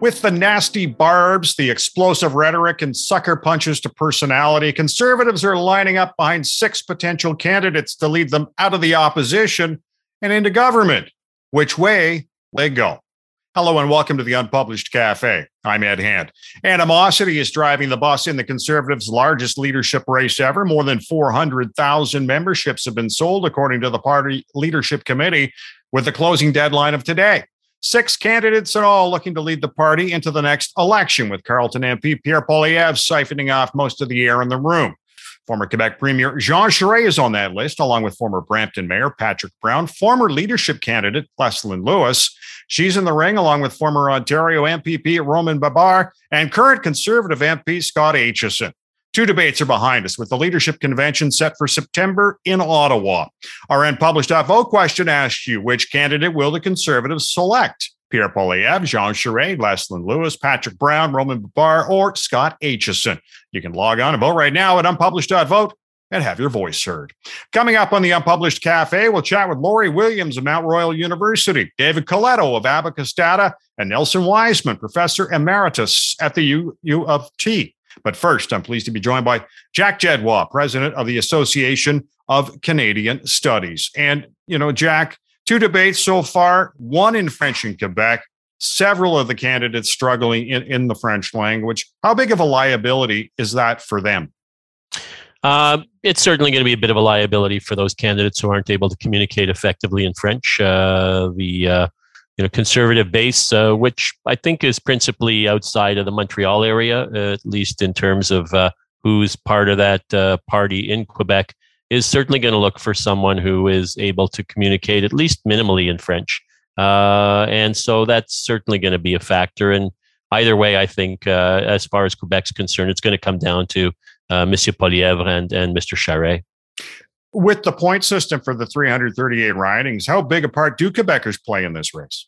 With the nasty barbs, the explosive rhetoric, and sucker punches to personality, conservatives are lining up behind six potential candidates to lead them out of the opposition and into government. Which way they go? Hello and welcome to the Unpublished Cafe. I'm Ed Hand. Animosity is driving the bus in the Conservatives' largest leadership race ever. More than 400,000 memberships have been sold, according to the party leadership committee, with the closing deadline of today. Six candidates in all looking to lead the party into the next election, with Carleton MP Pierre Poilievre siphoning off most of the air in the room. Former Quebec Premier Jean Charest is on that list, along with former Brampton Mayor Patrick Brown, former leadership candidate Leslyn Lewis. She's in the ring, along with former Ontario MPP Roman Baber and current Conservative MP Scott Aitchison. Two debates are behind us with the leadership convention set for September in Ottawa. Our unpublished vote question asks you which candidate will the Conservatives select? Pierre Poilievre, Jean Charest, Leslyn Lewis, Patrick Brown, Roman Baber, or Scott Aitchison. You can log on and vote right now at unpublished.vote and have your voice heard. Coming up on the Unpublished Cafe, we'll chat with Lori Williams of Mount Royal University, David Coletto of Abacus Data, and Nelson Wiseman, Professor Emeritus at the U, U of T. But first, I'm pleased to be joined by Jack Jedwab, president of the Association of Canadian Studies. And, you know, Jack, two debates so far, one in French in Quebec, several of the candidates struggling in, in the French language. How big of a liability is that for them? Uh, it's certainly going to be a bit of a liability for those candidates who aren't able to communicate effectively in French. Uh, the uh, you know conservative base, uh, which I think is principally outside of the Montreal area, uh, at least in terms of uh, who's part of that uh, party in Quebec, is certainly going to look for someone who is able to communicate at least minimally in French, uh, and so that's certainly going to be a factor. And either way, I think uh, as far as Quebec's concerned, it's going to come down to Monsieur Poilievre and and Mr. Charest with the point system for the 338 ridings, how big a part do Quebecers play in this race?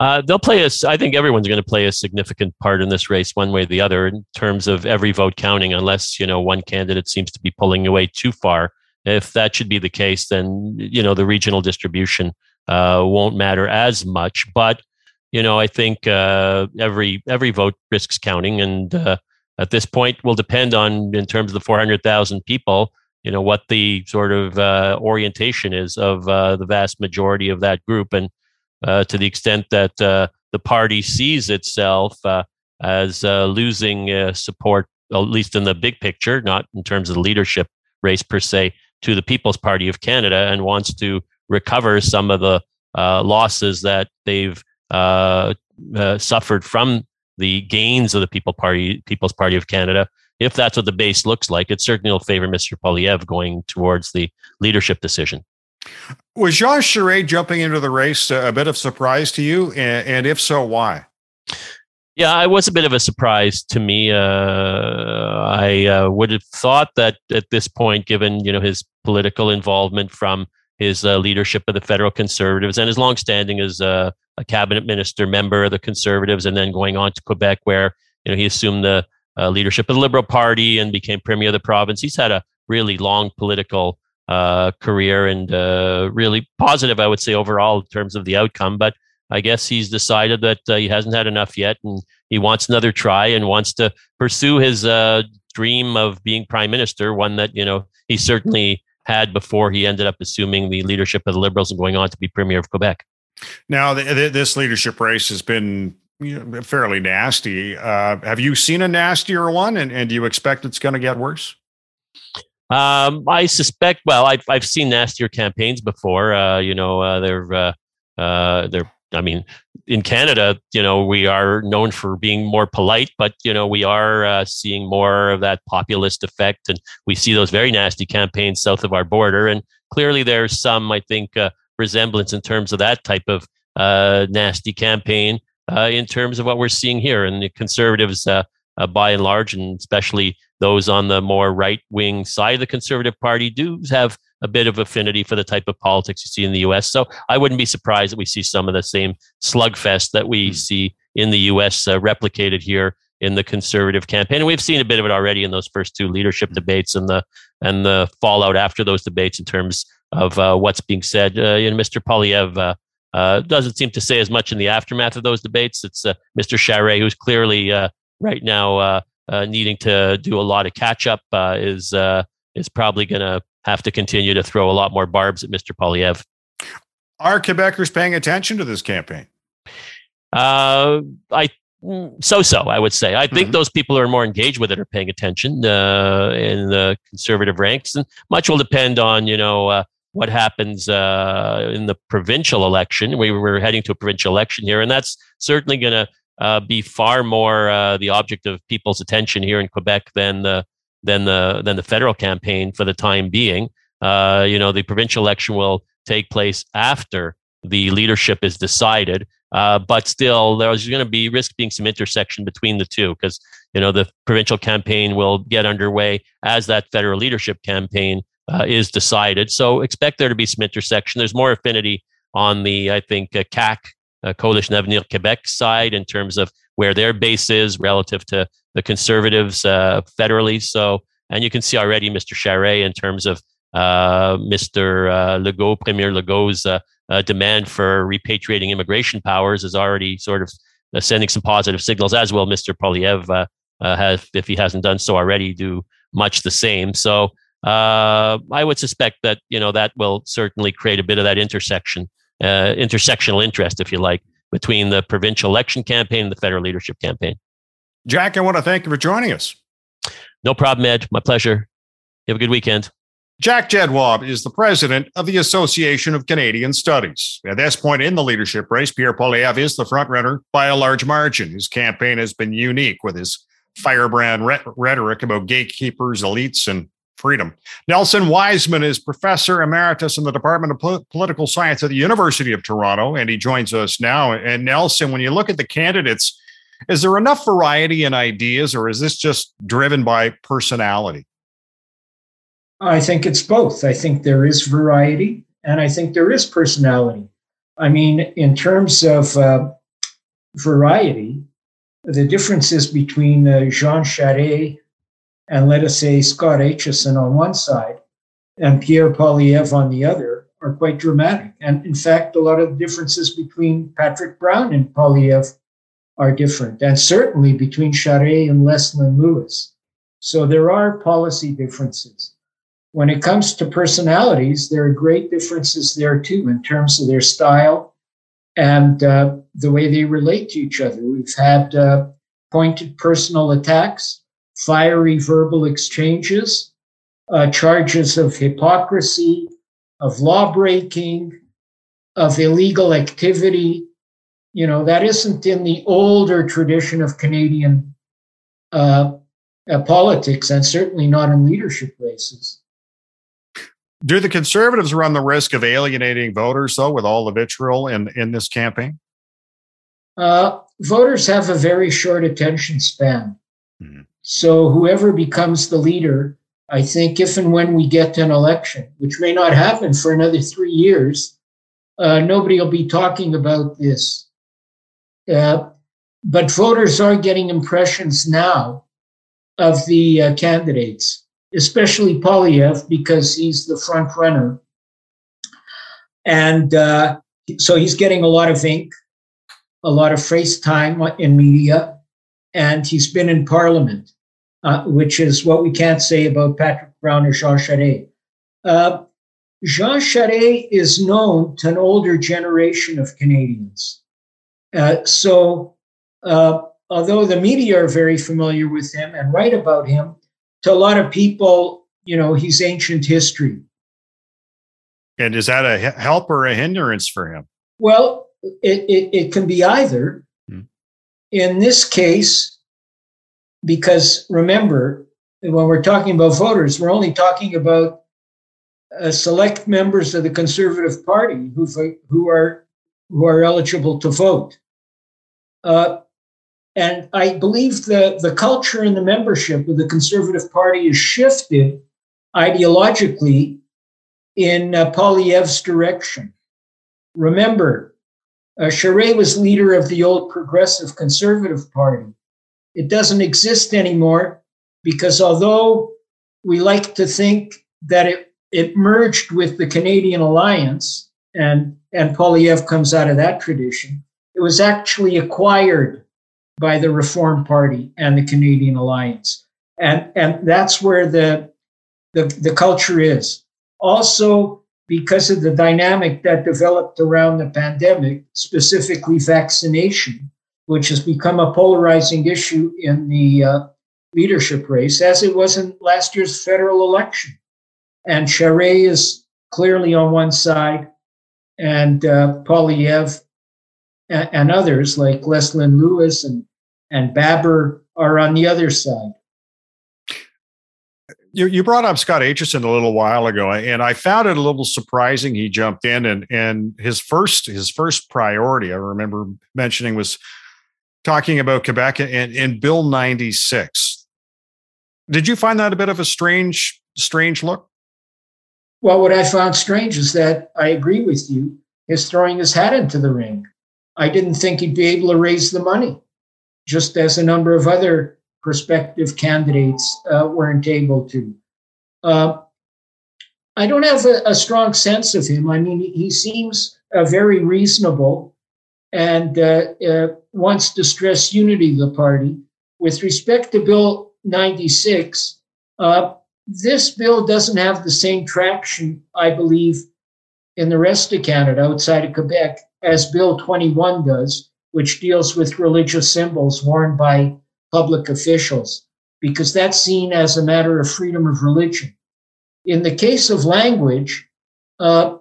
Uh, they'll play a. I think everyone's going to play a significant part in this race, one way or the other, in terms of every vote counting. Unless you know one candidate seems to be pulling away too far. If that should be the case, then you know the regional distribution uh, won't matter as much. But you know, I think uh, every every vote risks counting, and uh, at this point, will depend on in terms of the 400,000 people you know what the sort of uh, orientation is of uh, the vast majority of that group, and uh, to the extent that uh, the party sees itself uh, as losing support, at least in the big picture, not in terms of the leadership race per se, to the People's Party of Canada, and wants to recover some of the losses that they've suffered from the gains of the People Party, People's Party of Canada if that's what the base looks like, it certainly will favor Mr. Poilievre going towards the leadership decision. Was Jean Charest jumping into the race a bit of surprise to you? And, if so, why? Yeah, it was a bit of a surprise to me. Uh, I uh, would have thought that at this point, given you know his political involvement from his uh, leadership of the federal conservatives and his longstanding as a cabinet minister member of the conservatives, and then going on to Quebec, where you know he assumed the uh, leadership of the Liberal Party and became premier of the province. He's had a really long political uh, career and uh, really positive, I would say, overall in terms of the outcome. But I guess he's decided that uh, he hasn't had enough yet and he wants another try and wants to pursue his uh, dream of being prime minister, one that, you know, he certainly had before he ended up assuming the leadership of the Liberals and going on to be premier of Quebec. Now, this leadership race has been you know, fairly nasty. Uh, have you seen a nastier one, and, and do you expect it's going to get worse? Um, I suspect. Well, I've I've seen nastier campaigns before. Uh, you know, uh, they're uh, uh, they're. I mean, in Canada, you know, we are known for being more polite, but you know, we are uh, seeing more of that populist effect, and we see those very nasty campaigns south of our border. And clearly, there's some, I think, resemblance in terms of that type of nasty campaign uh, in terms of what we're seeing here. And the conservatives, uh, uh, by and large, and especially those on the more right wing side of the conservative party, do have a bit of affinity for the type of politics you see in the US. So I wouldn't be surprised that we see some of the same slugfest that we hmm. see in the US uh, replicated here in the conservative campaign. And we've seen a bit of it already in those first two leadership debates and the and the fallout after those debates in terms of uh, what's being said. Uh, you know, Mr. Poilievre uh, doesn't seem to say as much in the aftermath of those debates. It's uh, Mr. Charest, who's clearly uh, right now uh, uh, needing to do a lot of catch up, uh, is is probably going to have to continue to throw a lot more barbs at Mr. Poilievre. Are Quebecers paying attention to this campaign? I so so i would say i think mm-hmm. those people who are more engaged with it are paying attention uh, in the conservative ranks and much will depend on you know uh, what happens uh, in the provincial election. We were heading to a provincial election here, and that's certainly going to uh, be far more uh, the object of people's attention here in Quebec than the than the than the federal campaign for the time being. Uh, you know, the provincial election will take place after the leadership is decided, uh, but still, there's going to be risk being some intersection between the two because you know the provincial campaign will get underway as that federal leadership campaign uh, is decided. So expect there to be some intersection. There's more affinity on the, I think, uh, CAQ, uh, Coalition Avenir Quebec side in terms of where their base is relative to the Conservatives uh, federally. So, and you can see already Mr. Charest in terms of uh, Mr. Uh, Legault, Premier Legault's uh, demand for repatriating immigration powers is already sort of sending some positive signals, as well. Mr. Uh, has, if he hasn't done so already, do much the same. So uh, I would suspect that you know that will certainly create a bit of that intersection, uh, intersectional interest, if you like, between the provincial election campaign and the federal leadership campaign. Jack, I want to thank you for joining us. No problem, Ed. My pleasure. You have a good weekend. Jack Jedwab is the president of the Association of Canadian Studies. At this point in the leadership race, Pierre Poilievre is the frontrunner by a large margin. His campaign has been unique with his firebrand rhetoric about gatekeepers, elites, and freedom. Nelson Wiseman is professor emeritus in the Department of Pol- Political Science at the University of Toronto, and he joins us now. And Nelson, when you look at the candidates, is there enough variety in ideas, or is this just driven by personality? I think it's both. I think there is variety, and I think there is personality. I mean, in terms of uh, variety, the differences between uh, Jean Charest and let us say Scott Aitchison on one side and Pierre Poilievre on the other are quite dramatic. And in fact, a lot of the differences between Patrick Brown and Poilievre are different, and certainly between Charest and Leslyn Lewis. So there are policy differences. When it comes to personalities, there are great differences there too in terms of their style and uh, the way they relate to each other. We've had uh, pointed personal attacks fiery verbal exchanges, uh, charges of hypocrisy, of law breaking, of illegal activity. You know, that isn't in the older tradition of Canadian uh, uh, politics and certainly not in leadership races. Do the conservatives run the risk of alienating voters, though, with all the vitriol in, in this campaign? Uh, voters have a very short attention span. Mm-hmm. So whoever becomes the leader, I think if and when we get to an election, which may not happen for another three years, uh, nobody will be talking about this. Uh, but voters are getting impressions now of the uh, candidates, especially Poilievre, because he's the front runner. And uh, so he's getting a lot of ink, a lot of face time in media, and he's been in parliament uh, which is what we can't say about Patrick Brown or Jean Charest. Uh, Jean Charest is known to an older generation of Canadians. Uh, so, uh, although the media are very familiar with him and write about him, to a lot of people, you know, he's ancient history. And is that a help or a hindrance for him? Well, it, it, it can be either. Hmm. In this case, because remember, when we're talking about voters, we're only talking about uh, select members of the Conservative Party who who are who are eligible to vote. Uh, and I believe the, the culture and the membership of the Conservative Party has shifted ideologically in uh, Poilievre's direction. Remember, uh, Charest was leader of the old Progressive Conservative Party. It doesn't exist anymore because although we like to think that it, it merged with the Canadian Alliance and and Poilievre comes out of that tradition. It was actually acquired by the Reform Party and the Canadian Alliance. And, and that's where the, the, the culture is. Also, because of the dynamic that developed around the pandemic, specifically vaccination, which has become a polarizing issue in the uh, leadership race, as it was in last year's federal election. And Charest is clearly on one side, and uh, Poilievre and, and, others like Leslyn Lewis and, and Baber are on the other side. You, you brought up Scott Aitchison a little while ago, and I found it a little surprising. He jumped in, and and his first his first priority, I remember mentioning, was talking about Quebec and, and Bill ninety six. Did you find that a bit of a strange strange look? Well, what I found strange is that I agree with you. His throwing his hat into the ring. I didn't think he'd be able to raise the money, just as a number of other prospective candidates uh, weren't able to. Uh, I don't have a, a, strong sense of him. I mean, he seems uh, very reasonable and uh, uh, wants to stress unity of the party. With respect to Bill 96, uh, this bill doesn't have the same traction, I believe, in the rest of Canada outside of Quebec as Bill 21 does, which deals with religious symbols worn by public officials, because that's seen as a matter of freedom of religion. In the case of language, uh,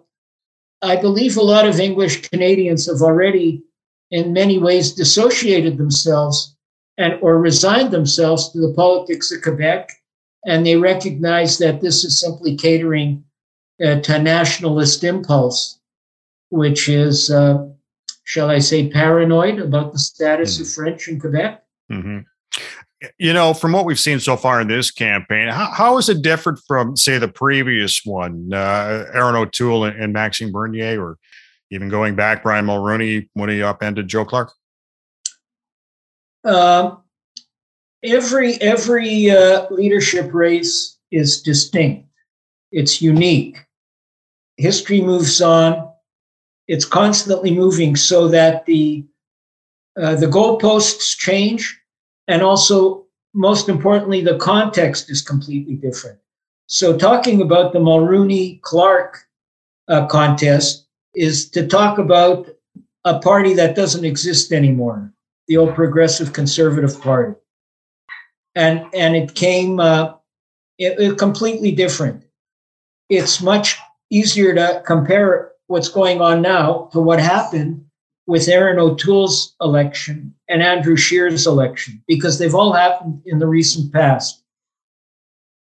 I believe a lot of English Canadians have already, in many ways, dissociated themselves and or resigned themselves to the politics of Quebec and they recognize that this is simply catering uh, to nationalist impulse, which is, uh, shall I say, paranoid about the status mm-hmm. of French in Quebec. Mm-hmm. You know, from what we've seen so far in this campaign, how, how is it different from, say, the previous one, uh, Erin O'Toole and, and Bernier, or even going back, Brian Mulroney when he upended Joe Clark? Um, every every uh, leadership race is distinct. It's unique. History moves on. It's constantly moving, so that the uh, the goalposts change, and also most importantly, the context is completely different. So, talking about the Mulroney Clark uh, contest is to talk about a party that doesn't exist anymore, the old Progressive Conservative Party and and it came uh, it, it completely different. It's much easier to compare what's going on now to what happened with Erin O'Toole's election and Andrew Scheer's election because they've all happened in the recent past.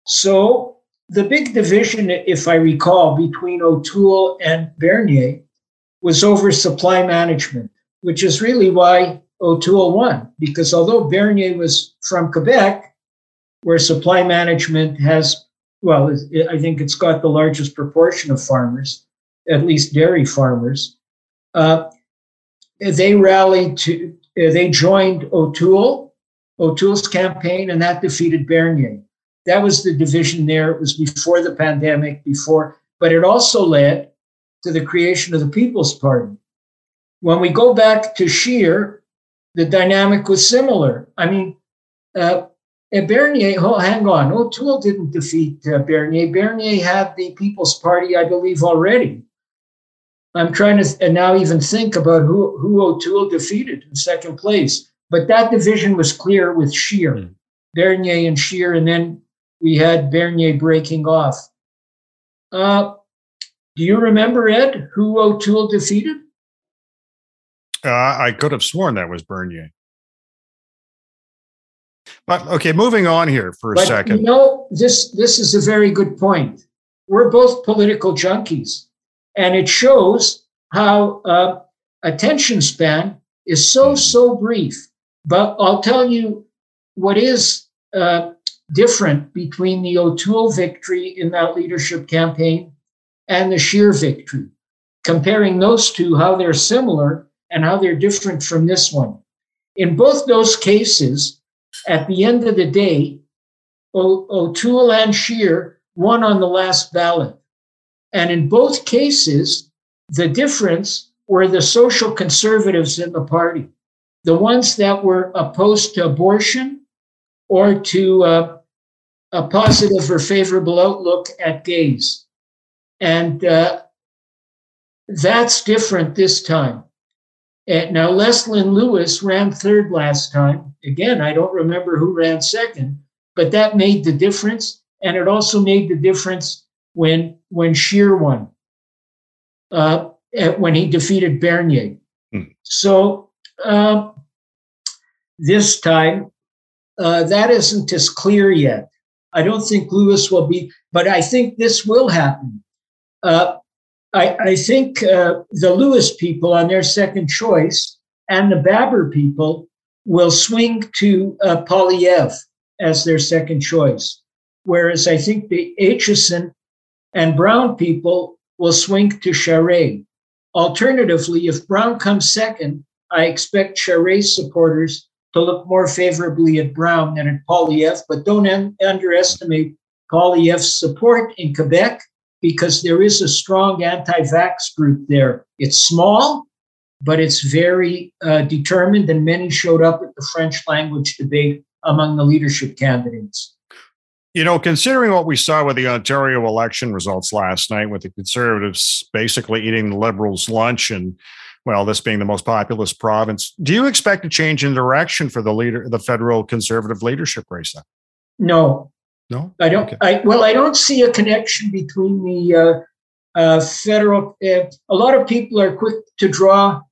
So the big division, if I recall, between O'Toole and Bernier was over supply management, which is really why O'Toole won. Because although Bernier was from Quebec, where supply management has, well, I think it's got the largest proportion of farmers, at least dairy farmers. Uh, they rallied to, they joined O'Toole, O'Toole's campaign, and that defeated Bernier. That was the division there. It was before the pandemic, before, but it also led to the creation of the People's Party. When we go back to Scheer, the dynamic was similar. I mean, uh, uh, Bernier, oh, hang on. O'Toole didn't defeat uh, Bernier. Bernier had the People's Party, I believe, already. I'm trying to and now even think about who, who O'Toole defeated in second place. But that division was clear with Scheer, mm. Bernier and Scheer, and then we had Bernier breaking off. Uh, do you remember, Ed, who O'Toole defeated? Uh, I could have sworn that was Bernier. But okay, moving on here for a but, second. You know, this this is a very good point. We're both political junkies, and it shows how uh, attention span is so hmm. so brief. But I'll tell you what is uh, different between the O'Toole victory in that leadership campaign and the Scheer victory. Comparing those two, how they're similar and how they're different from this one. In both those cases, at the end of the day, o- O'Toole and Scheer won on the last ballot. And in both cases, The difference were the social conservatives in the party, the ones that were opposed to abortion or to uh, a positive or favorable outlook at gays. And uh, that's different this time. And now, Leslyn Lewis ran third last time. Again, I don't remember who ran second, but that made the difference. And it also made the difference when, when Scheer won, uh, when he defeated Bernier. Hmm. So um, this time, uh, that isn't as clear yet. I don't think Lewis will be, but I think this will happen. Uh, I, I, think uh, the Lewis people on their second choice and the Baber people will swing to uh, Poilievre as their second choice, whereas I think the Aitchison and Brown people will swing to Charest. Alternatively, if Brown comes second, I expect Charest supporters to look more favorably at Brown than at Poilievre, but don't un- underestimate Poilievre's support in Quebec because there is a strong anti vax group there. It's small, but it's very uh, determined, and many showed up at the French language debate among the leadership candidates. You know, considering what we saw with the Ontario election results last night, with the Conservatives basically eating the Liberals' lunch and well, this being the most populous province, do you expect a change in direction for the leader, the federal conservative leadership race? Then? No, no, I don't. Okay. I well, I don't see a connection between the uh, uh, federal. Uh, a lot of people are quick to draw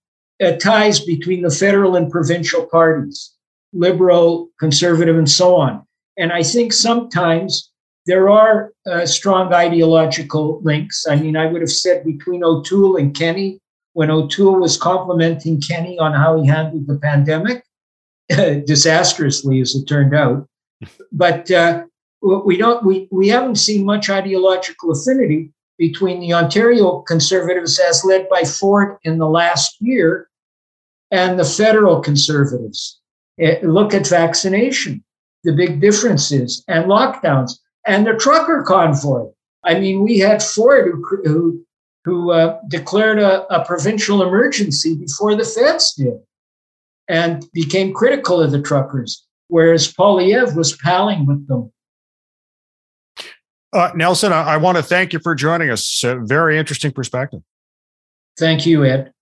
uh, ties between the federal and provincial parties, liberal, conservative, and so on. And I think sometimes there are uh, strong ideological links. I mean, I would have said between O'Toole and Kenney, when O'Toole was complimenting Kenney on how he handled the pandemic, disastrously as it turned out. But uh, we don't we, we haven't seen much ideological affinity between the Ontario Conservatives, as led by Ford in the last year, and the federal Conservatives. Eh, look at vaccination, the big differences, and lockdowns, and the trucker convoy. I mean, we had Ford who, who who uh, declared a, a, provincial emergency before the feds did and became critical of the truckers, whereas Poilievre was palling with them. Uh, Nelson, I, I, want to thank you for joining us. A very interesting perspective. Thank you, Ed.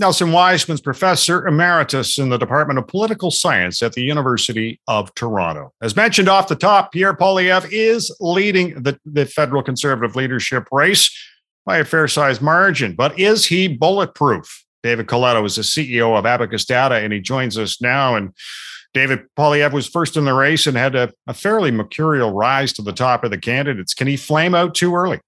Nelson Wiseman's professor emeritus in the Department of Political Science at the University of Toronto. As mentioned off the top, Pierre Poilievre is leading the, the federal conservative leadership race by a fair sized margin. But is he bulletproof? David Coletto is the CEO of Abacus Data, and he joins us now. And David Poilievre was first in the race and had a, a fairly mercurial rise to the top of the candidates. Can he flame out too early?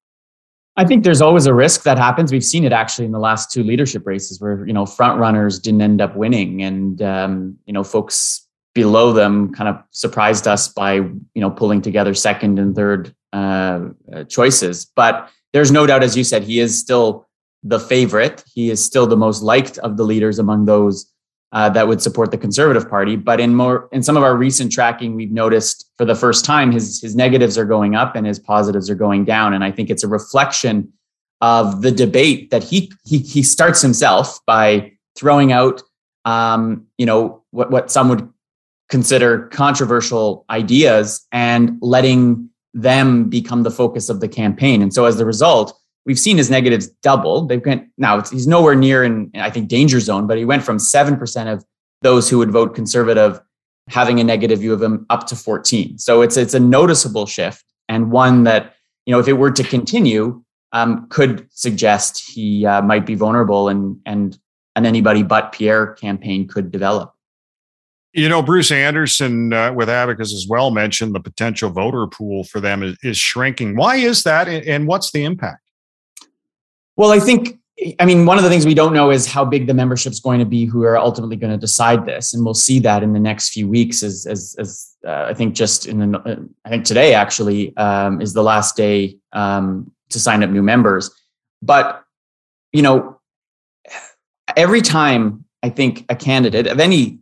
I think there's always a risk that happens. We've seen it actually in the last two leadership races where you know front runners didn't end up winning, and um, you know folks below them kind of surprised us by you know pulling together second and third uh, choices. But there's no doubt, as you said, he is still the favorite. He is still the most liked of the leaders among those uh, that would support the Conservative Party. But in more in some of our recent tracking, we've noticed for the first time his his negatives are going up and his positives are going down. And I think it's a reflection of the debate that he he he starts himself by throwing out um, you know what what some would consider controversial ideas and letting them become the focus of the campaign. And so as a result, we've seen his negatives double. They've been now he's nowhere near in I think danger zone, but he went from seven percent of those who would vote conservative having a negative view of him up to 14. So it's it's a noticeable shift and one that you know if it were to continue um, could suggest he uh, might be vulnerable and and an anybody but Pierre campaign could develop. You know, Bruce Anderson uh, with Abacus as well mentioned the potential voter pool for them is, is shrinking. Why is that, and what's the impact? Well, I think, I mean, one of the things we don't know is how big the membership is going to be who are ultimately going to decide this, and we'll see that in the next few weeks. As as, as uh, I think just in the, uh, I think today actually um, is the last day um, to sign up new members, but you know, every time I think a candidate of any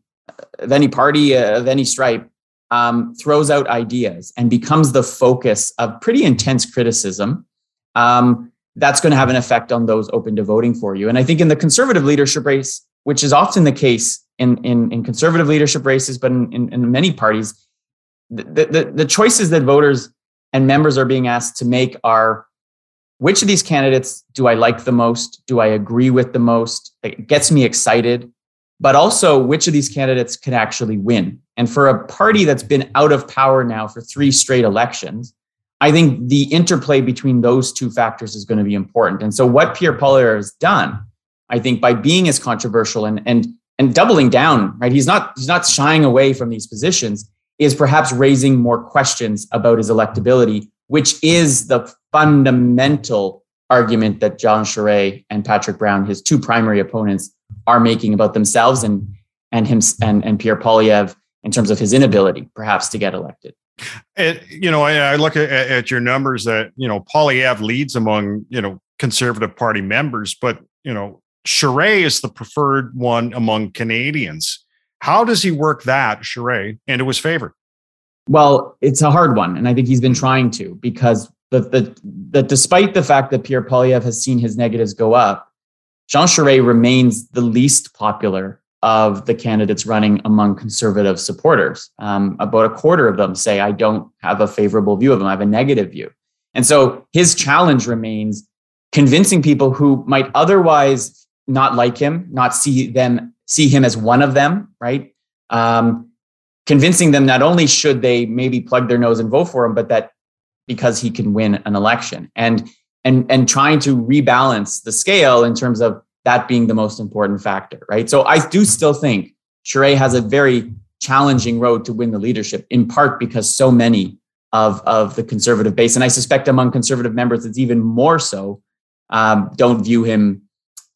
of any party uh, of any stripe um, throws out ideas and becomes the focus of pretty intense criticism. Um, that's going to have an effect on those open to voting for you. And I think in the conservative leadership race, which is often the case in, in, in conservative leadership races, but in, in, in many parties, the, the, the choices that voters and members are being asked to make are which of these candidates do I like the most? Do I agree with the most? It gets me excited. But also, which of these candidates can actually win? And for a party that's been out of power now for three straight elections, I think the interplay between those two factors is going to be important. And so, what Pierre Poilievre has done, I think, by being as controversial and and and doubling down, right? He's not he's not shying away from these positions. Is perhaps raising more questions about his electability, which is the fundamental argument that John Charest and Patrick Brown, his two primary opponents, are making about themselves and and him and, and Pierre Poilievre in terms of his inability, perhaps, to get elected. It, you know, I, I look at, at, your numbers that you know Poilievre leads among you know Conservative Party members, but you know Charest is the preferred one among Canadians. How does he work that Charest into his favor? Well, it's a hard one, and I think he's been trying to because that the, the, despite the fact that Pierre Poilievre has seen his negatives go up, Jean Charest remains the least popular of the candidates running among conservative supporters. Um, about a quarter of them say, I don't have a favorable view of him, I have a negative view. And so his challenge remains convincing people who might otherwise not like him, not see them, see him as one of them, right? Um, convincing them not only should they maybe plug their nose and vote for him, but that because he can win an election and and and trying to rebalance the scale in terms of that being the most important factor right? So i do still think Charest has a very challenging road to win the leadership in part because so many of of the conservative base and i suspect among conservative members it's even more so um, don't view him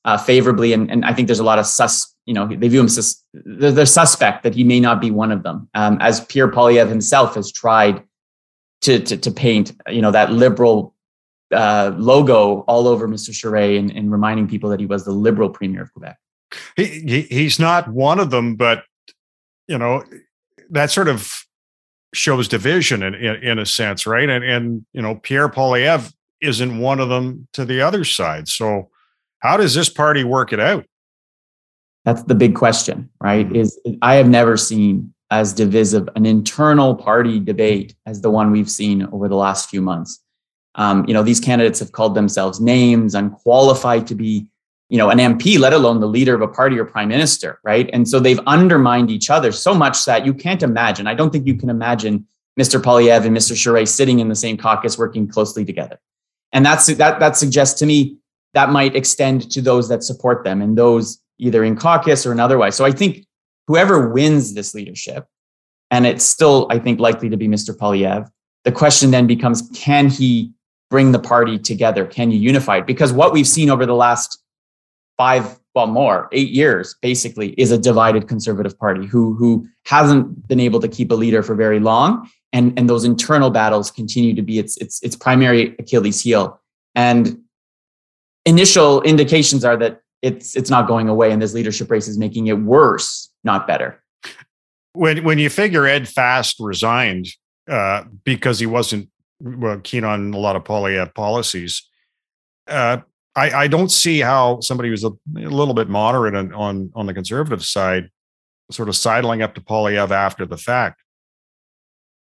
uh, favorably and, and i think there's a lot of sus you know they view him sus they're, suspect that he may not be one of them um, as pierre poilievre himself has tried to, to, to paint, you know, that liberal uh, logo all over Mr. Charest and, and, reminding people that he was the liberal premier of Quebec. He, he, he's not one of them, but you know that sort of shows division in, in, in a sense, right? And and you know Pierre Poilievre isn't one of them to the other side. So how does this party work it out? That's the big question, right? Mm-hmm. Is I have never seen as divisive an internal party debate as the one we've seen over the last few months. Um, you know, these candidates have called themselves names, unqualified to be, you know, an MP, let alone the leader of a party or prime minister, right? And so they've undermined each other so much that you can't imagine. I don't think you can imagine Mr. Poilievre and Mr. Charest sitting in the same caucus working closely together. And that's that that suggests to me that might extend to those that support them and those either in caucus or in otherwise. So I think whoever wins this leadership, and it's still, I think, likely to be Mr. Poilievre, the question then becomes can he bring the party together? Can you unify it? Because what we've seen over the last five, well, more, eight years, basically, is a divided conservative party who, who hasn't been able to keep a leader for very long. And, and those internal battles continue to be its, its, its primary Achilles heel. And initial indications are that it's it's not going away and this leadership race is making it worse not better when when you figure ed fast resigned uh, because he wasn't well, keen on a lot of Poilievre policies uh, I, I don't see how somebody who's a, a little bit moderate on, on, on the conservative side sort of sidling up to Poilievre after the fact.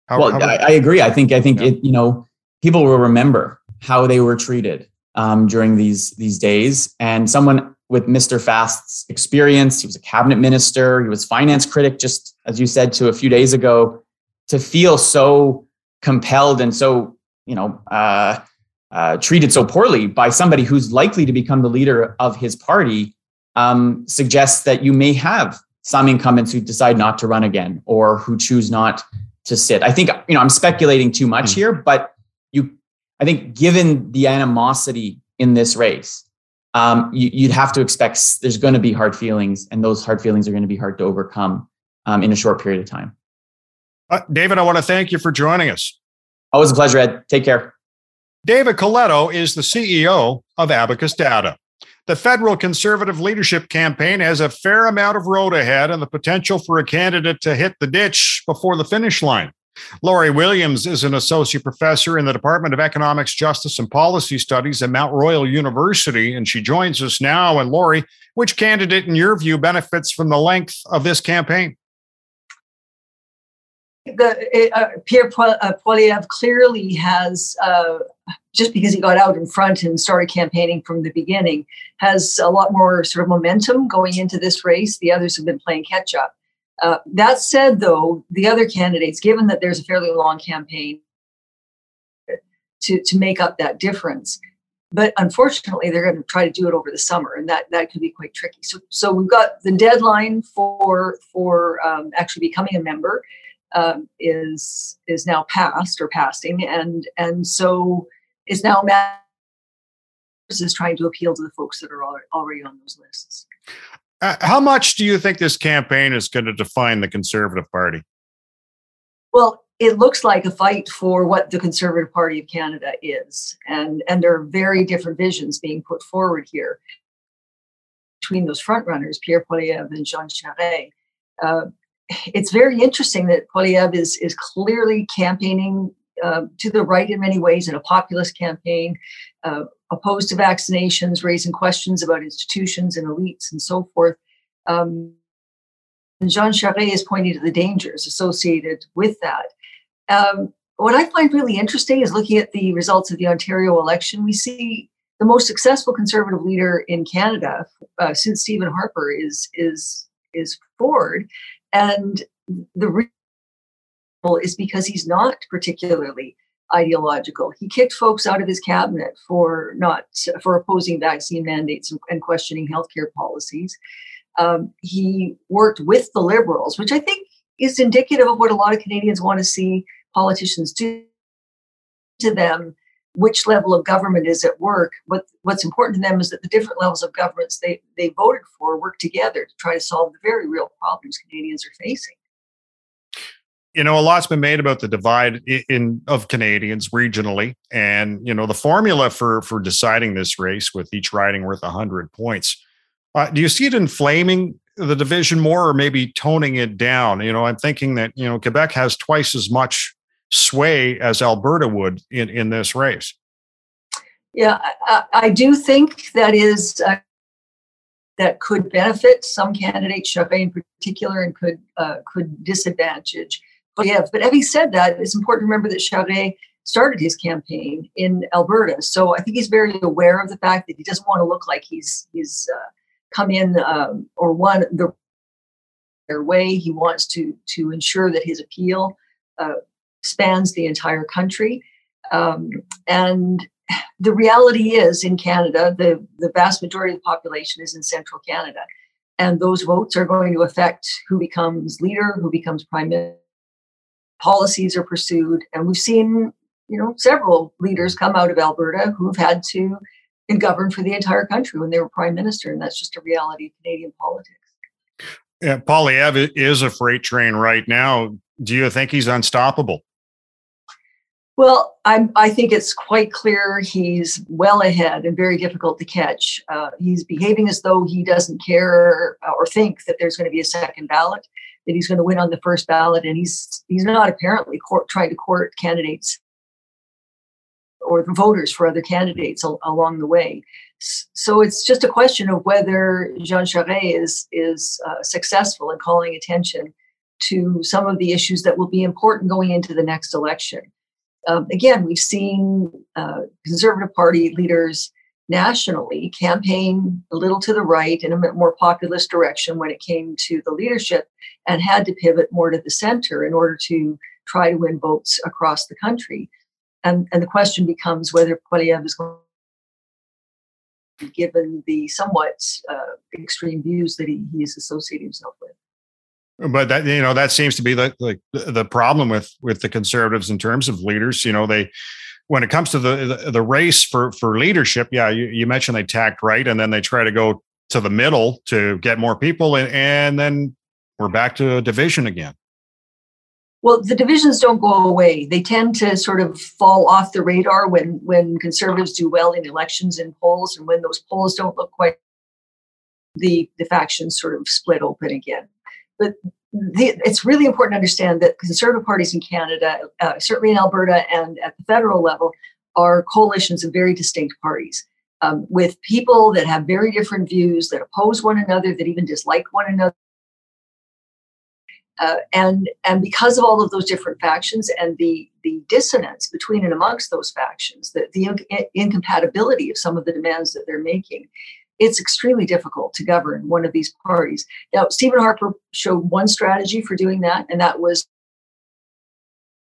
How, well, how I, I, agree. I think I think yeah. it. You know, people will remember how they were treated um, during these these days, and someone with Mr. Fast's experience. He was a cabinet minister. He was finance critic, just as you said to a few days ago. To feel so compelled and so you know uh, uh, treated so poorly by somebody who's likely to become the leader of his party um, suggests that you may have some incumbents who decide not to run again or who choose not to sit. I think you know I'm speculating too much mm. here, but you, I think given the animosity in this race, um, you, would have to expect there's going to be hard feelings, and those hard feelings are going to be hard to overcome um, in a short period of time. Uh, David, I want to thank you for joining us. Always a pleasure, Ed. Take care. David Coletto is the CEO of Abacus Data. The federal conservative leadership campaign has a fair amount of road ahead and the potential for a candidate to hit the ditch before the finish line. Lori Williams is an associate professor in the Department of Economics, Justice, and Policy Studies at Mount Royal University, and she joins us now. And Lori, which candidate, in your view, benefits from the length of this campaign? The, uh, Pierre uh, Poilievre clearly has, uh, just because he got out in front and started campaigning from the beginning, has a lot more sort of momentum going into this race. The others have been playing catch up. Uh, that said, though, the other candidates, given that there's a fairly long campaign to, to make up that difference, but unfortunately, they're going to try to do it over the summer, and that, that could be quite tricky. So, so we've got the deadline for for um, actually becoming a member um, is is now passed or passing, and and so is now is trying to appeal to the folks that are already on those lists. Uh, how much do you think this campaign is going to define the Conservative Party? Well, it looks like a fight for what the Conservative Party of Canada is, and and there are very different visions being put forward here between those frontrunners, Pierre Poilievre and Jean Charest. Uh, it's very interesting that Poilievre is is clearly campaigning uh, to the right in many ways in a populist campaign, uh, opposed to vaccinations, raising questions about institutions and elites and so forth. Um, and Jean Charest is pointing to the dangers associated with that. Um, what I find really interesting is looking at the results of the Ontario election. We see the most successful conservative leader in Canada uh, since Stephen Harper is is is Ford, and the reason is because he's not particularly ideological. He kicked folks out of his cabinet for not for opposing vaccine mandates and, questioning healthcare policies. Um, he worked with the liberals, which I think is indicative of what a lot of Canadians want to see politicians do to them. Which level of government is at work? What what's important to them is that the different levels of governments they they voted for work together to try to solve the very real problems Canadians are facing you know, a lot's been made about the divide in, of Canadians regionally, and you know the formula for for deciding this race with each riding worth hundred points. Uh, do you see it inflaming the division more, or maybe toning it down? You know, I'm thinking that you know Quebec has twice as much sway as Alberta would in in this race. Yeah, I, I do think that is. Uh, that could benefit some candidates, Charest in particular, and could uh, could disadvantage Poilievre. But having said that, it's important to remember that Charest started his campaign in Alberta. So I think he's very aware of the fact that he doesn't want to look like he's he's uh, come in um, or won the their way. He wants to to ensure that his appeal uh, spans the entire country. Um, and the reality is, in Canada, the the vast majority of the population is in central Canada, and those votes are going to affect who becomes leader, who becomes prime minister policies are pursued. And we've seen, you know, several leaders come out of Alberta who've had to govern for the entire country when they were prime minister. And that's just a reality of Canadian politics. Yeah, Poilievre is a freight train right now. Do you think he's unstoppable? Well, I'm, I think it's quite clear he's well ahead and very difficult to catch. Uh, he's behaving as though he doesn't care or think that there's going to be a second ballot that he's going to win on the first ballot, and he's he's not apparently court, trying to court candidates or the voters for other candidates al- along the way. So it's just a question of whether Jean Charest is is uh, successful in calling attention to some of the issues that will be important going into the next election. Um, again, we've seen uh, Conservative Party leaders nationally campaign a little to the right in a more populist direction when it came to the leadership and had to pivot more to the center in order to try to win votes across the country. And, and the question becomes whether Poilievre is going given the somewhat uh, extreme views that he, he is associating himself with but that you know that seems to be the, the problem with with the conservatives in terms of leaders you know they when it comes to the, the, the race for for leadership, yeah, you, you mentioned they tacked right, and then they try to go to the middle to get more people, and, and then we're back to division again. Well, the divisions don't go away. They tend to sort of fall off the radar when when conservatives do well in elections and polls, and when those polls don't look quite, the the factions sort of split open again. But the, it's really important to understand that conservative parties in Canada, uh, certainly in Alberta and at the federal level, are coalitions of very distinct parties um, with people that have very different views, that oppose one another, that even dislike one another. Uh, and and because of all of those different factions and the the dissonance between and amongst those factions, the, the in- incompatibility of some of the demands that they're making, it's extremely difficult to govern one of these parties. Now, Stephen Harper showed one strategy for doing that, and that was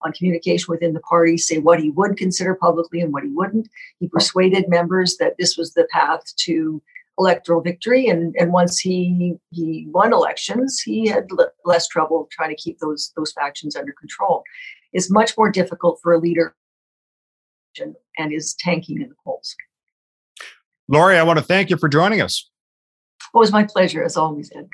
on communication within the party, say what he would consider publicly and what he wouldn't. He persuaded members that this was the path to electoral victory, and, and once he he won elections, he had l- less trouble trying to keep those those factions under control. It's much more difficult for a leader and is tanking in the polls. Lori, I want to thank you for joining us. It was my pleasure, as always, Ed.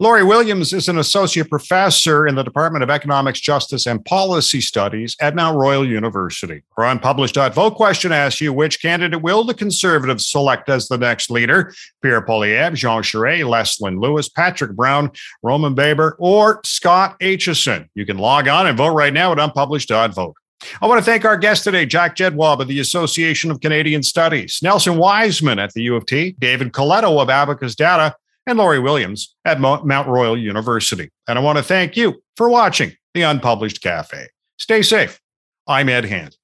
Lori Williams is an associate professor in the Department of Economics, Justice, and Policy Studies at Mount Royal University. Her unpublished vote question asks you which candidate will the Conservatives select as the next leader? Pierre Poilievre, Jean Charest, Leslyn Lewis, Patrick Brown, Roman Baber, or Scott Aitchison? You can log on and vote right now at unpublished.vote. I want to thank our guest today, Jack Jedwab of the Association of Canadian Studies, Nelson Wiseman at the U of T, David Coletto of Abacus Data, and Lori Williams at Mount Royal University. And I want to thank you for watching the Unpublished Cafe. Stay safe. I'm Ed Hand.